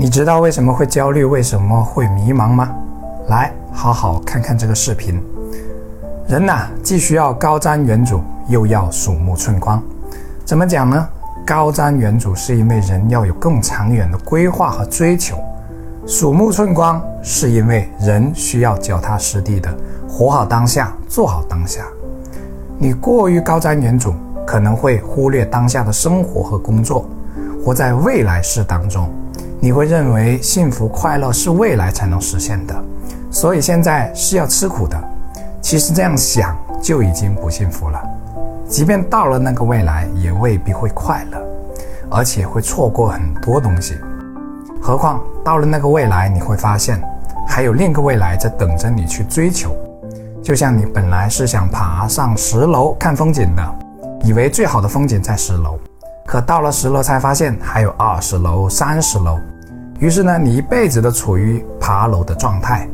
你知道为什么会焦虑，为什么会迷茫吗？来，好好看看这个视频。人呐，既需要高瞻远瞩，又要鼠目寸光。怎么讲呢？高瞻远瞩是因为人要有更长远的规划和追求；鼠目寸光是因为人需要脚踏实地的活好当下，做好当下。你过于高瞻远瞩，可能会忽略当下的生活和工作，活在未来式当中。你会认为幸福快乐是未来才能实现的，所以现在是要吃苦的。其实这样想就已经不幸福了。即便到了那个未来，也未必会快乐，而且会错过很多东西。何况到了那个未来，你会发现还有另一个未来在等着你去追求。就像你本来是想爬上十楼看风景的，以为最好的风景在十楼。可到了十楼才发现还有二十楼、三十楼，于是呢，你一辈子都处于爬楼的状态。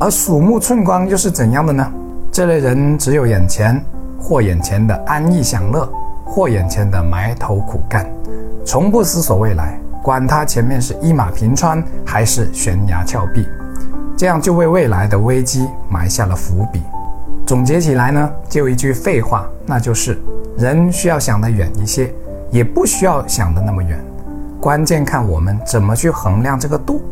而鼠目寸光又是怎样的呢？这类人只有眼前或眼前的安逸享乐，或眼前的埋头苦干，从不思索未来，管他前面是一马平川还是悬崖峭壁，这样就为未来的危机埋下了伏笔。总结起来呢，就一句废话，那就是人需要想得远一些。也不需要想的那么远，关键看我们怎么去衡量这个度。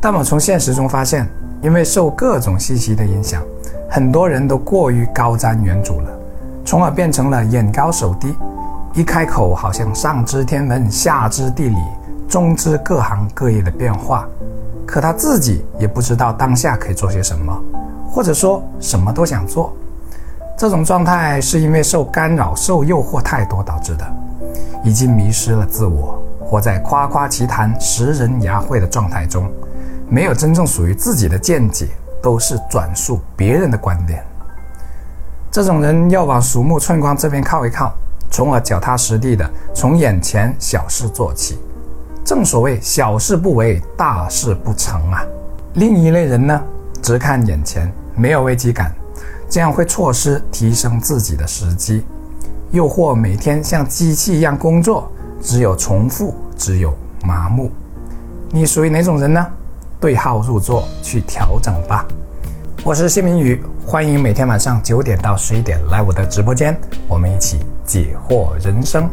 但我从现实中发现，因为受各种信息的影响，很多人都过于高瞻远瞩了，从而变成了眼高手低。一开口好像上知天文，下知地理，中知各行各业的变化，可他自己也不知道当下可以做些什么，或者说什么都想做。这种状态是因为受干扰、受诱惑太多导致的。已经迷失了自我，活在夸夸其谈、拾人牙慧的状态中，没有真正属于自己的见解，都是转述别人的观点。这种人要往鼠目寸光这边靠一靠，从而脚踏实地的从眼前小事做起。正所谓小事不为，大事不成啊。另一类人呢，只看眼前，没有危机感，这样会错失提升自己的时机。又或每天像机器一样工作，只有重复，只有麻木。你属于哪种人呢？对号入座，去调整吧。我是谢明宇，欢迎每天晚上九点到十一点来我的直播间，我们一起解惑人生。